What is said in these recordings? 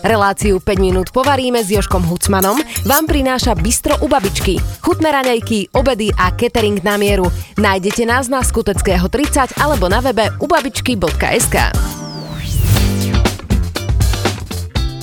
Reláciu 5 minút povaríme s Joškom Hucmanom vám prináša Bistro u babičky. Chutné raňajky, obedy a catering na mieru. Nájdete nás na Skuteckého 30 alebo na webe ubabičky.sk.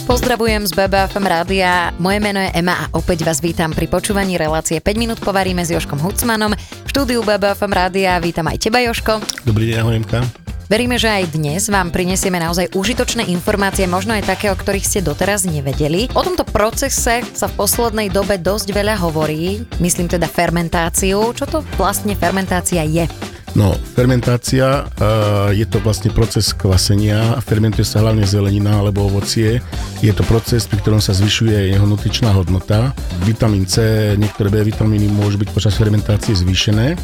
Pozdravujem z BBFM rádia. Moje meno je Ema a opäť vás vítam pri počúvaní relácie 5 minút povaríme s Joškom Hucmanom. V štúdiu BBFM rádia vítam aj teba, Joško. Dobrý deň, ahojemka. Veríme, že aj dnes vám prinesieme naozaj užitočné informácie, možno aj také, o ktorých ste doteraz nevedeli. O tomto procese sa v poslednej dobe dosť veľa hovorí, myslím teda fermentáciu. Čo to vlastne fermentácia je? No, fermentácia uh, je to vlastne proces kvasenia. Fermentuje sa hlavne zelenina alebo ovocie. Je to proces, pri ktorom sa zvyšuje jeho nutričná hodnota. Vitamín C, niektoré B vitamíny môžu byť počas fermentácie zvýšené.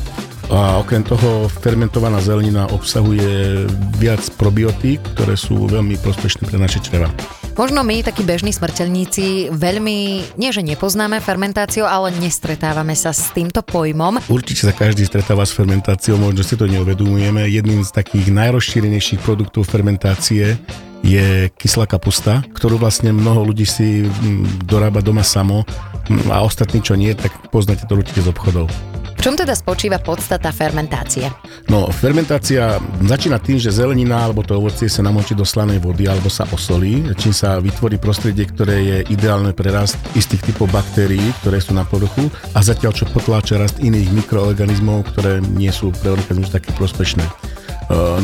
A okrem toho fermentovaná zelenina obsahuje viac probiotík, ktoré sú veľmi prospešné pre naše čreva. Možno my, takí bežní smrteľníci, veľmi, nie že nepoznáme fermentáciu, ale nestretávame sa s týmto pojmom. Určite sa každý stretáva s fermentáciou, možno si to neuvedomujeme. Jedným z takých najrozšírenejších produktov fermentácie je kyslá kapusta, ktorú vlastne mnoho ľudí si mm, dorába doma samo mm, a ostatní, čo nie, tak poznáte to určite z obchodov čom teda spočíva podstata fermentácie? No, fermentácia začína tým, že zelenina alebo to ovocie sa namočí do slanej vody alebo sa osolí, čím sa vytvorí prostredie, ktoré je ideálne pre rast istých typov baktérií, ktoré sú na povrchu a zatiaľ čo potláča rast iných mikroorganizmov, ktoré nie sú pre organizmus také prospešné. E,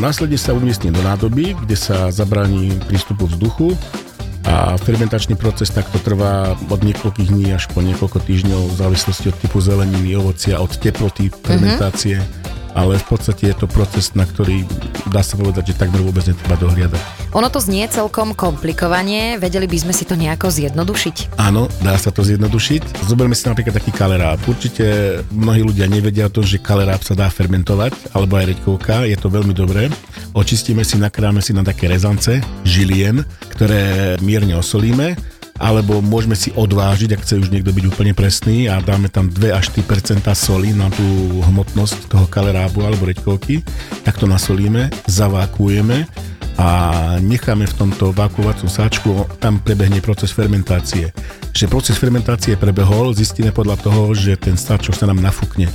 následne sa umiestni do nádoby, kde sa zabráni prístupu vzduchu a fermentačný proces takto trvá od niekoľkých dní až po niekoľko týždňov v závislosti od typu zeleniny, ovocia, od teploty fermentácie. Mm-hmm ale v podstate je to proces, na ktorý dá sa povedať, že takmer vôbec netreba dohliadať. Ono to znie celkom komplikovanie, vedeli by sme si to nejako zjednodušiť? Áno, dá sa to zjednodušiť. Zoberme si napríklad taký kaleráb. Určite mnohí ľudia nevedia o tom, že kaleráb sa dá fermentovať, alebo aj reďkovka, je to veľmi dobré. Očistíme si, nakráme si na také rezance, žilien, ktoré mierne osolíme alebo môžeme si odvážiť, ak chce už niekto byť úplne presný a dáme tam 2 až 3 soli na tú hmotnosť toho kalerábu alebo reďkovky, tak to nasolíme, zavákujeme a necháme v tomto vákuovacom sáčku, tam prebehne proces fermentácie. Že proces fermentácie prebehol, zistíme podľa toho, že ten sáčok sa nám nafúkne.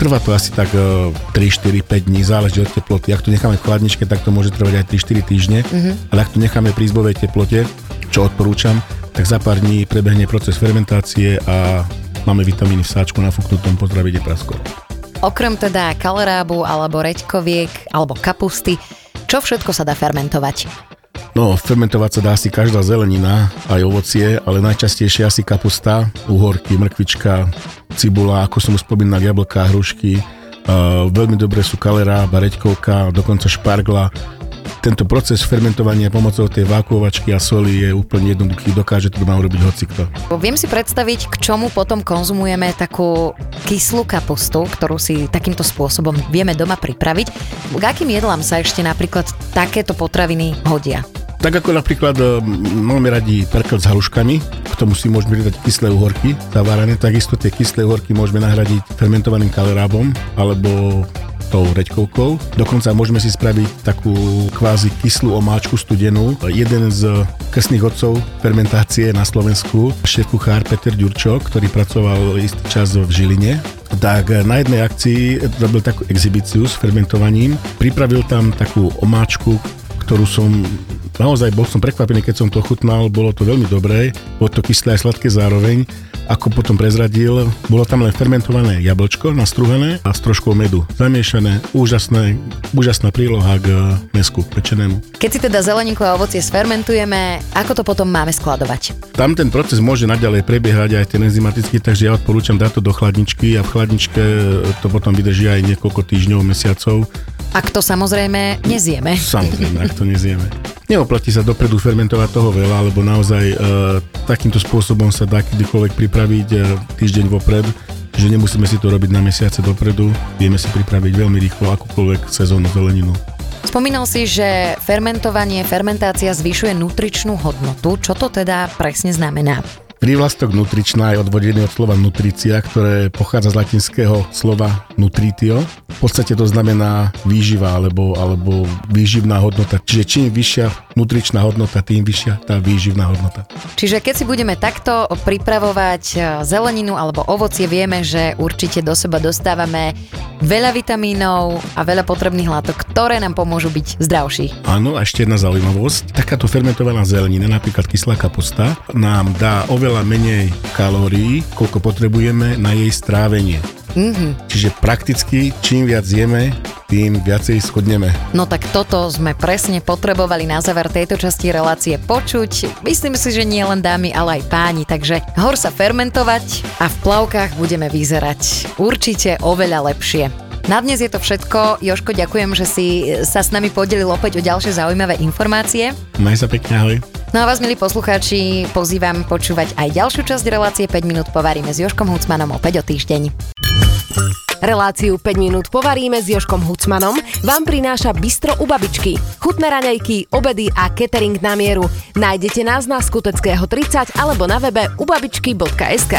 Trvá to asi tak 3, 4, 5 dní, záleží od teploty. Ak to necháme v chladničke, tak to môže trvať aj 3-4 týždne, mm-hmm. ale ak to necháme pri izbovej teplote, čo odporúčam, tak za pár dní prebehne proces fermentácie a máme vitamíny v sáčku nafúknutom, pozdravite praskov. Okrem teda kalerábu alebo reďkoviek alebo kapusty, čo všetko sa dá fermentovať? No, fermentovať sa dá asi každá zelenina, aj ovocie, ale najčastejšie asi kapusta, uhorky, mrkvička, cibula, ako som už spomínal, jablká, hrušky. Uh, veľmi dobré sú kalera, bareďkovka, dokonca špargla, tento proces fermentovania pomocou tej vákuovačky a soli je úplne jednoduchý, dokáže to doma urobiť hocikto. Viem si predstaviť, k čomu potom konzumujeme takú kyslú kapustu, ktorú si takýmto spôsobom vieme doma pripraviť. K akým jedlám sa ešte napríklad takéto potraviny hodia? Tak ako napríklad e, máme radi perkel s haluškami, k tomu si môžeme pridať kyslé uhorky zavárané, takisto tie kyslé uhorky môžeme nahradiť fermentovaným kalerábom alebo tou reďkovkou. Dokonca môžeme si spraviť takú kvázi kyslú omáčku studenú. Jeden z krstných otcov fermentácie na Slovensku, šéf kuchár Peter Ďurčo, ktorý pracoval istý čas v Žiline, tak na jednej akcii robil takú exhibíciu s fermentovaním. Pripravil tam takú omáčku, ktorú som naozaj bol som prekvapený, keď som to chutnal, bolo to veľmi dobré, bolo to kyslé a sladké zároveň ako potom prezradil, bolo tam len fermentované jablčko nastruhané a s troškou medu. Zamiešané, úžasné, úžasná príloha k mesku pečenému. Keď si teda zeleninku a ovocie sfermentujeme, ako to potom máme skladovať? Tam ten proces môže naďalej prebiehať aj ten enzymatický, takže ja odporúčam dať to do chladničky a v chladničke to potom vydrží aj niekoľko týždňov, mesiacov. Ak to samozrejme nezieme. Samozrejme, ak to nezieme. Neoplatí sa dopredu fermentovať toho veľa, lebo naozaj e, takýmto spôsobom sa dá kedykoľvek pripraviť e, týždeň vopred, že nemusíme si to robiť na mesiace dopredu, vieme si pripraviť veľmi rýchlo akúkoľvek sezónnu zeleninu. Spomínal si, že fermentovanie, fermentácia zvyšuje nutričnú hodnotu. Čo to teda presne znamená? Prívlastok nutričná je odvodený od slova nutrícia, ktoré pochádza z latinského slova nutritio. V podstate to znamená výživa alebo, alebo výživná hodnota. Čiže čím vyššia nutričná hodnota, tým vyššia tá výživná hodnota. Čiže keď si budeme takto pripravovať e, zeleninu alebo ovocie, vieme, že určite do seba dostávame veľa vitamínov a veľa potrebných látok, ktoré nám pomôžu byť zdravší. Áno, a ešte jedna zaujímavosť. Takáto fermentovaná zelenina, napríklad kyslá kapusta, nám dá oveľa menej kalórií, koľko potrebujeme na jej strávenie. Mm-hmm. Čiže prakticky čím viac jeme, tým viacej schodneme. No tak toto sme presne potrebovali na záver tejto časti relácie počuť. Myslím si, že nie len dámy, ale aj páni, takže hor sa fermentovať a v plavkách budeme vyzerať určite oveľa lepšie. Na dnes je to všetko. Joško, ďakujem, že si sa s nami podelil opäť o ďalšie zaujímavé informácie. Maj sa pekne, ahoj. No a vás, milí poslucháči, pozývam počúvať aj ďalšiu časť relácie 5 minút povaríme s Joškom Hucmanom opäť o týždeň. Reláciu 5 minút povaríme s Joškom Hucmanom vám prináša Bistro u babičky. Chutné raňajky, obedy a catering na mieru. Nájdete nás na Skuteckého 30 alebo na webe ubabičky.sk.